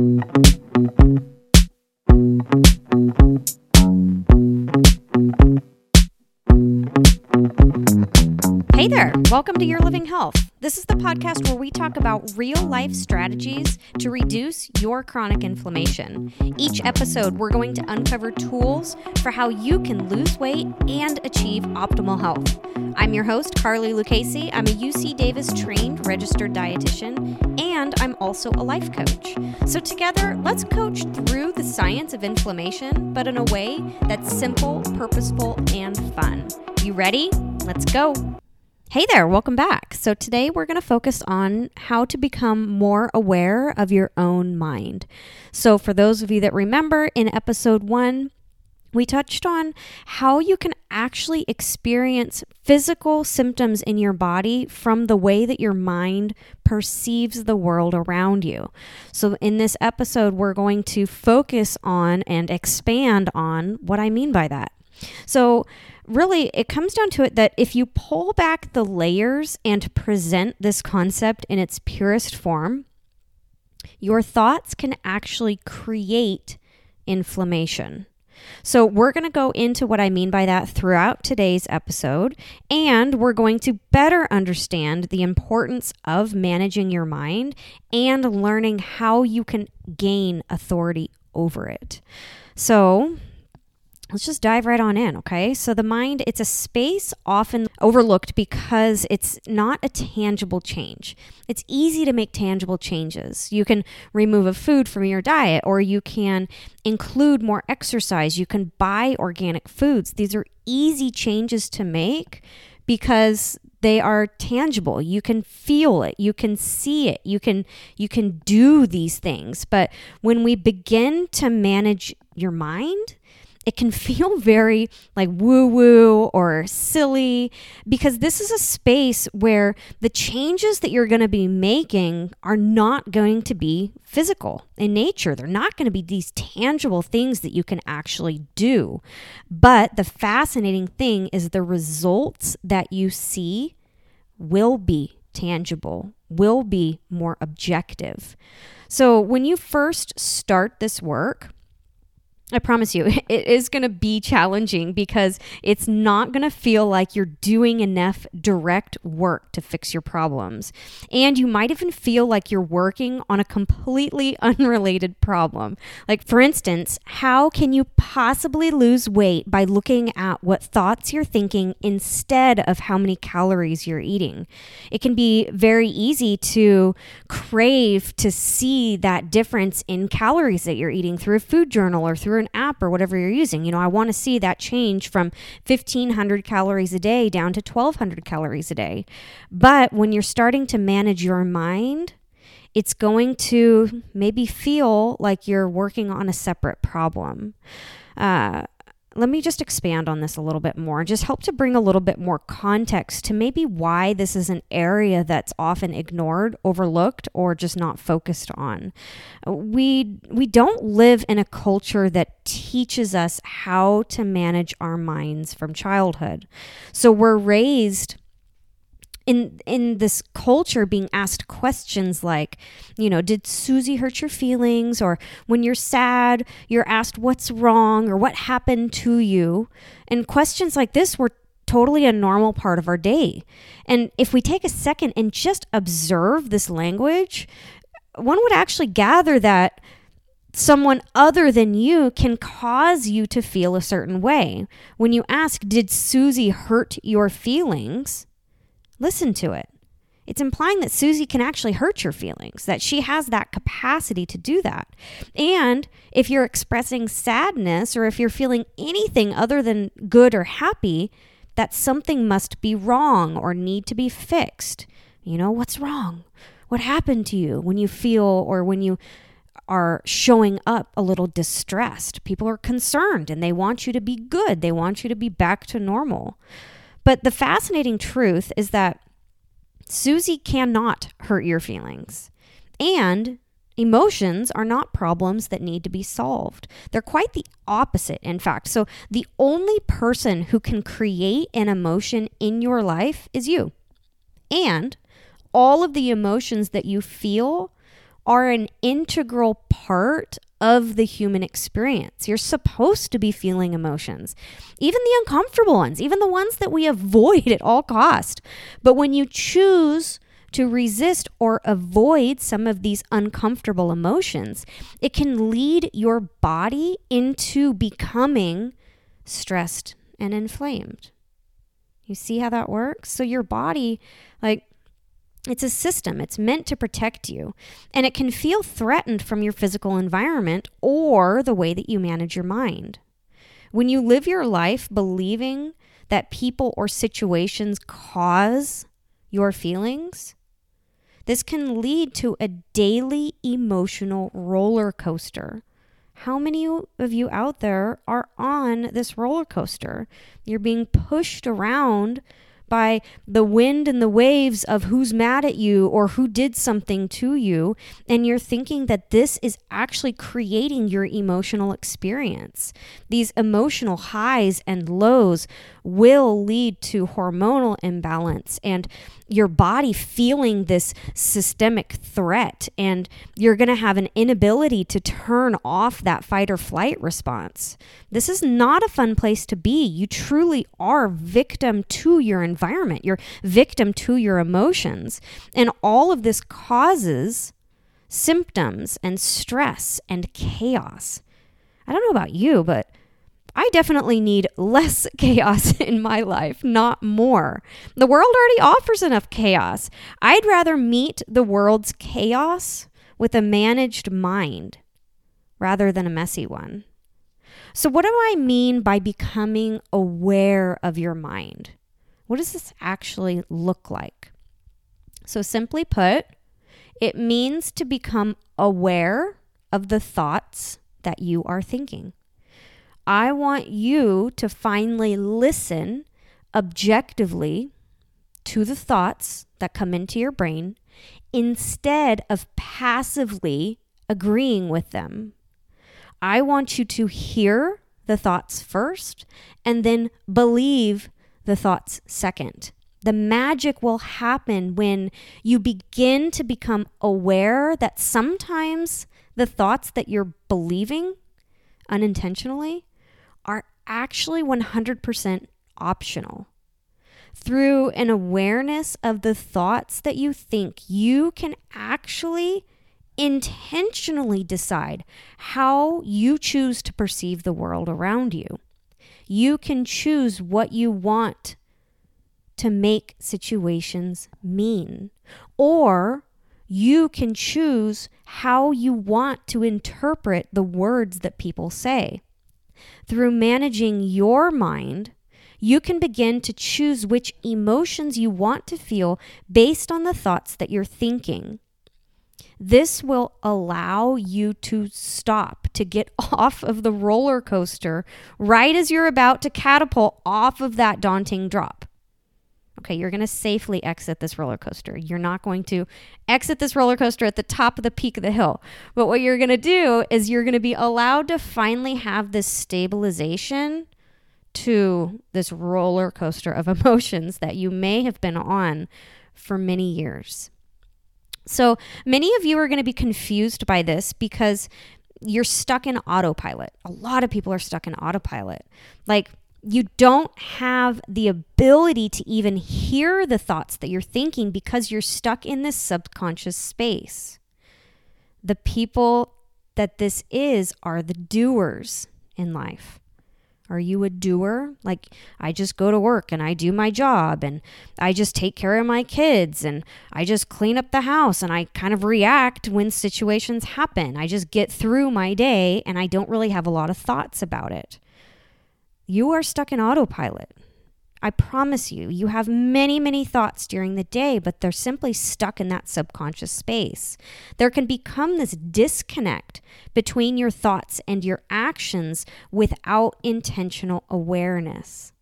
thank you This is the podcast where we talk about real life strategies to reduce your chronic inflammation. Each episode, we're going to uncover tools for how you can lose weight and achieve optimal health. I'm your host, Carly Lucchese. I'm a UC Davis trained registered dietitian, and I'm also a life coach. So, together, let's coach through the science of inflammation, but in a way that's simple, purposeful, and fun. You ready? Let's go. Hey there, welcome back. So, today we're going to focus on how to become more aware of your own mind. So, for those of you that remember, in episode one, we touched on how you can actually experience physical symptoms in your body from the way that your mind perceives the world around you. So, in this episode, we're going to focus on and expand on what I mean by that. So, really, it comes down to it that if you pull back the layers and present this concept in its purest form, your thoughts can actually create inflammation. So, we're going to go into what I mean by that throughout today's episode, and we're going to better understand the importance of managing your mind and learning how you can gain authority over it. So, let's just dive right on in, okay? So the mind, it's a space often overlooked because it's not a tangible change. It's easy to make tangible changes. You can remove a food from your diet or you can include more exercise. You can buy organic foods. These are easy changes to make because they are tangible you can feel it you can see it you can you can do these things but when we begin to manage your mind it can feel very like woo woo or silly because this is a space where the changes that you're going to be making are not going to be physical in nature. They're not going to be these tangible things that you can actually do. But the fascinating thing is the results that you see will be tangible, will be more objective. So when you first start this work, I promise you, it is going to be challenging because it's not going to feel like you're doing enough direct work to fix your problems. And you might even feel like you're working on a completely unrelated problem. Like, for instance, how can you possibly lose weight by looking at what thoughts you're thinking instead of how many calories you're eating? It can be very easy to crave to see that difference in calories that you're eating through a food journal or through an app or whatever you're using. You know, I want to see that change from 1500 calories a day down to 1200 calories a day. But when you're starting to manage your mind, it's going to maybe feel like you're working on a separate problem. Uh, let me just expand on this a little bit more, and just help to bring a little bit more context to maybe why this is an area that's often ignored, overlooked, or just not focused on. We we don't live in a culture that teaches us how to manage our minds from childhood. So we're raised in in this culture being asked questions like you know did susie hurt your feelings or when you're sad you're asked what's wrong or what happened to you and questions like this were totally a normal part of our day and if we take a second and just observe this language one would actually gather that someone other than you can cause you to feel a certain way. When you ask, Did Susie hurt your feelings? Listen to it. It's implying that Susie can actually hurt your feelings, that she has that capacity to do that. And if you're expressing sadness or if you're feeling anything other than good or happy, that something must be wrong or need to be fixed. You know, what's wrong? What happened to you when you feel or when you are showing up a little distressed? People are concerned and they want you to be good, they want you to be back to normal. But the fascinating truth is that Susie cannot hurt your feelings. And emotions are not problems that need to be solved. They're quite the opposite, in fact. So the only person who can create an emotion in your life is you. And all of the emotions that you feel are an integral part of the human experience. You're supposed to be feeling emotions, even the uncomfortable ones, even the ones that we avoid at all cost. But when you choose to resist or avoid some of these uncomfortable emotions, it can lead your body into becoming stressed and inflamed. You see how that works? So your body like it's a system. It's meant to protect you. And it can feel threatened from your physical environment or the way that you manage your mind. When you live your life believing that people or situations cause your feelings, this can lead to a daily emotional roller coaster. How many of you out there are on this roller coaster? You're being pushed around by the wind and the waves of who's mad at you or who did something to you. And you're thinking that this is actually creating your emotional experience. These emotional highs and lows will lead to hormonal imbalance and your body feeling this systemic threat. And you're going to have an inability to turn off that fight or flight response. This is not a fun place to be. You truly are victim to your environment, you're victim to your emotions. And all of this causes symptoms and stress and chaos. I don't know about you, but I definitely need less chaos in my life, not more. The world already offers enough chaos. I'd rather meet the world's chaos with a managed mind rather than a messy one. So, what do I mean by becoming aware of your mind? What does this actually look like? So, simply put, it means to become aware of the thoughts that you are thinking. I want you to finally listen objectively to the thoughts that come into your brain instead of passively agreeing with them. I want you to hear the thoughts first and then believe the thoughts second. The magic will happen when you begin to become aware that sometimes the thoughts that you're believing unintentionally actually 100% optional. Through an awareness of the thoughts that you think, you can actually intentionally decide how you choose to perceive the world around you. You can choose what you want to make situations mean, or you can choose how you want to interpret the words that people say. Through managing your mind, you can begin to choose which emotions you want to feel based on the thoughts that you're thinking. This will allow you to stop, to get off of the roller coaster right as you're about to catapult off of that daunting drop. Okay, you're going to safely exit this roller coaster. You're not going to exit this roller coaster at the top of the peak of the hill. But what you're going to do is you're going to be allowed to finally have this stabilization to this roller coaster of emotions that you may have been on for many years. So, many of you are going to be confused by this because you're stuck in autopilot. A lot of people are stuck in autopilot. Like, you don't have the ability to even hear the thoughts that you're thinking because you're stuck in this subconscious space. The people that this is are the doers in life. Are you a doer? Like, I just go to work and I do my job and I just take care of my kids and I just clean up the house and I kind of react when situations happen. I just get through my day and I don't really have a lot of thoughts about it you are stuck in autopilot. I promise you, you have many, many thoughts during the day, but they're simply stuck in that subconscious space. There can become this disconnect between your thoughts and your actions without intentional awareness.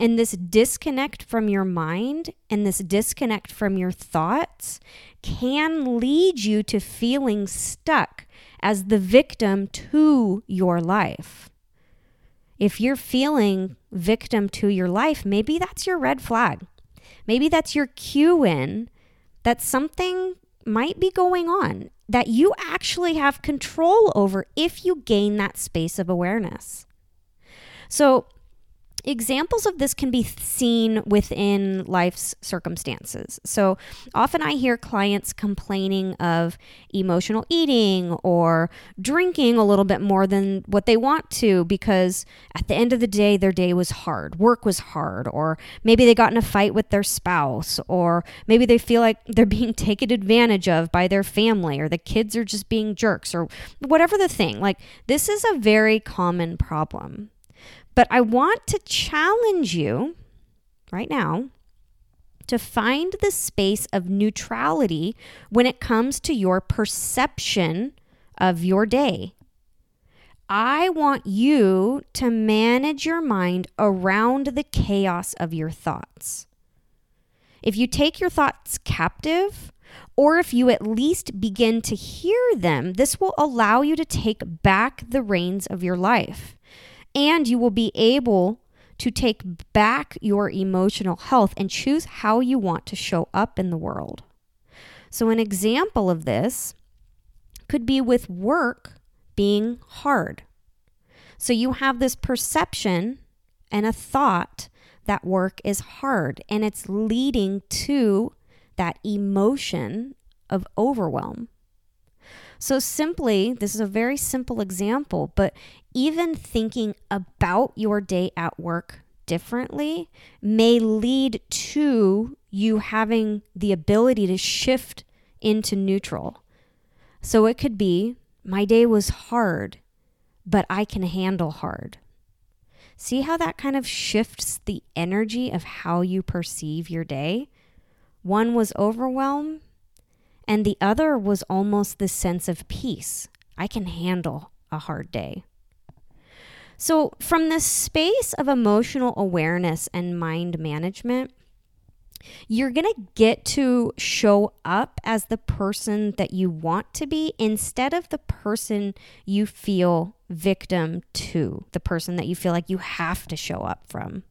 And this disconnect from your mind and this disconnect from your thoughts can lead you to feeling stuck as the victim to your life if you're feeling victim to your life, maybe that's your red flag. Maybe that's your cue in that something might be going on. that you actually have control over if you gain that space of awareness. So, Examples of this can be seen within life's circumstances. So often I hear clients complaining of emotional eating or drinking a little bit more than what they want to because at the end of the day, their day was hard. Work was hard, or maybe they got in a fight with their spouse, or maybe they feel like they're being taken advantage of by their family, or the kids are just being jerks, or whatever the thing. Like, this is a very common problem. But I want to challenge you right now to find the space of neutrality when it comes to your perception of your day. I want you to manage your mind around the chaos of your thoughts. If you take your thoughts captive, or if you at least begin to hear them, this will allow you to take back the reins of your life and you will be able to take back your emotional health and choose how you want to show up in the world. So, an example of this could be with work being hard. So, you have this perception and a thought that work is hard, and it's leading to that emotion of overwhelm. So, simply, this is a very simple example, but even thinking about your day at work differently may lead to you having the ability to shift into neutral. So, it could be my day was hard, but I can handle hard. See how that kind of shifts the energy of how you perceive your day? One was overwhelm, and the other was almost this sense of peace. I can handle a hard day. So, from this space of emotional awareness and mind management, you're going to get to show up as the person that you want to be instead of the person you feel victim to, the person that you feel like you have to show up from.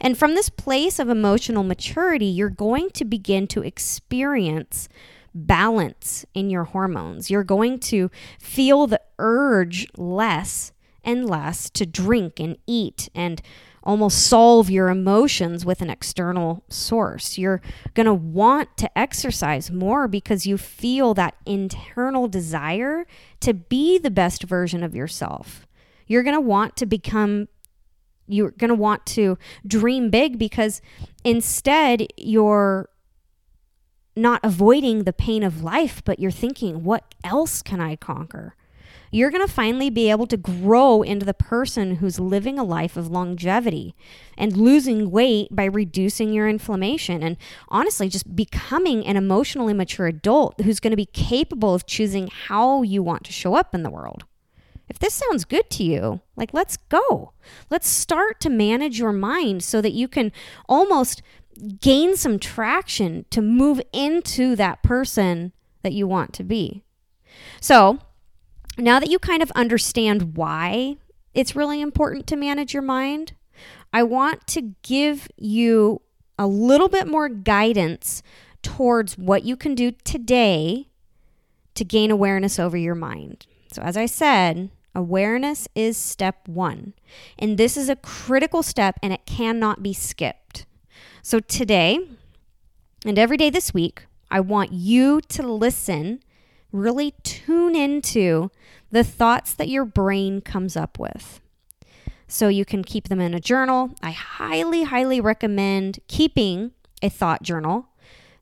And from this place of emotional maturity, you're going to begin to experience balance in your hormones. You're going to feel the urge less and less to drink and eat and almost solve your emotions with an external source. You're going to want to exercise more because you feel that internal desire to be the best version of yourself. You're going to want to become you're going to want to dream big because instead you're not avoiding the pain of life, but you're thinking, what else can I conquer? You're going to finally be able to grow into the person who's living a life of longevity and losing weight by reducing your inflammation and honestly just becoming an emotionally mature adult who's going to be capable of choosing how you want to show up in the world. If this sounds good to you, like let's go. Let's start to manage your mind so that you can almost gain some traction to move into that person that you want to be. So, now that you kind of understand why it's really important to manage your mind, I want to give you a little bit more guidance towards what you can do today to gain awareness over your mind. So, as I said, awareness is step one. And this is a critical step and it cannot be skipped. So today and every day this week, I want you to listen, really tune into the thoughts that your brain comes up with. So you can keep them in a journal. I highly, highly recommend keeping a thought journal.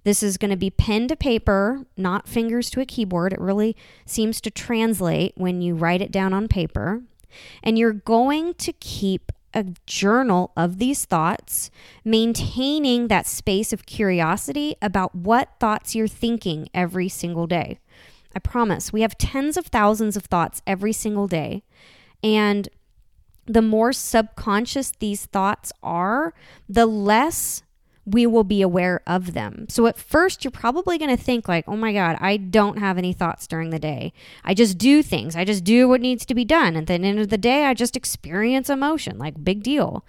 This is going to be pen to paper, not fingers to a keyboard. It really seems to translate when you write it down on paper. And you're going to keep a journal of these thoughts, maintaining that space of curiosity about what thoughts you're thinking every single day. I promise, we have tens of thousands of thoughts every single day. And the more subconscious these thoughts are, the less we will be aware of them. So at first, you're probably going to think, like, oh my God, I don't have any thoughts during the day. I just do things. I just do what needs to be done. At the end of the day, I just experience emotion. Like, big deal.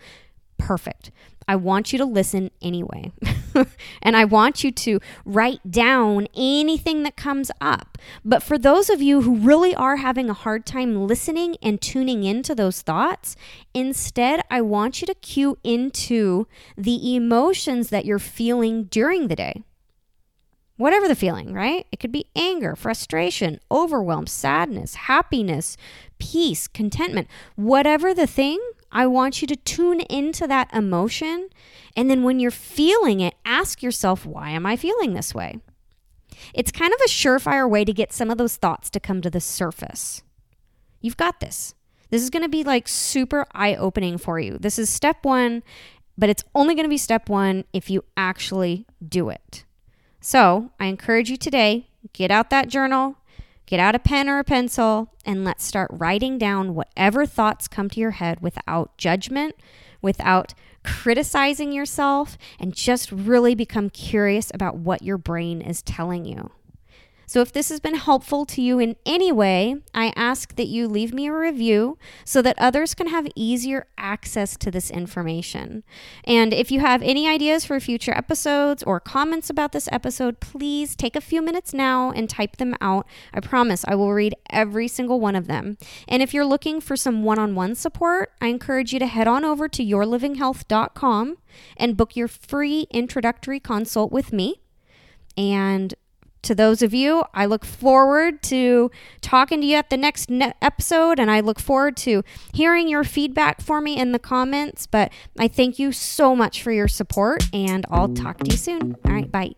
Perfect. I want you to listen anyway. and I want you to write down anything that comes up. But for those of you who really are having a hard time listening and tuning into those thoughts, instead, I want you to cue into the emotions that you're feeling during the day. Whatever the feeling, right? It could be anger, frustration, overwhelm, sadness, happiness, peace, contentment. Whatever the thing, I want you to tune into that emotion. And then when you're feeling it, ask yourself, why am I feeling this way? It's kind of a surefire way to get some of those thoughts to come to the surface. You've got this. This is going to be like super eye opening for you. This is step one, but it's only going to be step one if you actually do it. So I encourage you today get out that journal, get out a pen or a pencil, and let's start writing down whatever thoughts come to your head without judgment, without criticizing yourself, and just really become curious about what your brain is telling you. So, if this has been helpful to you in any way, I ask that you leave me a review so that others can have easier access to this information. And if you have any ideas for future episodes or comments about this episode, please take a few minutes now and type them out. I promise I will read every single one of them. And if you're looking for some one on one support, I encourage you to head on over to yourlivinghealth.com and book your free introductory consult with me. And to those of you. I look forward to talking to you at the next ne- episode, and I look forward to hearing your feedback for me in the comments. But I thank you so much for your support, and I'll talk to you soon. All right, bye.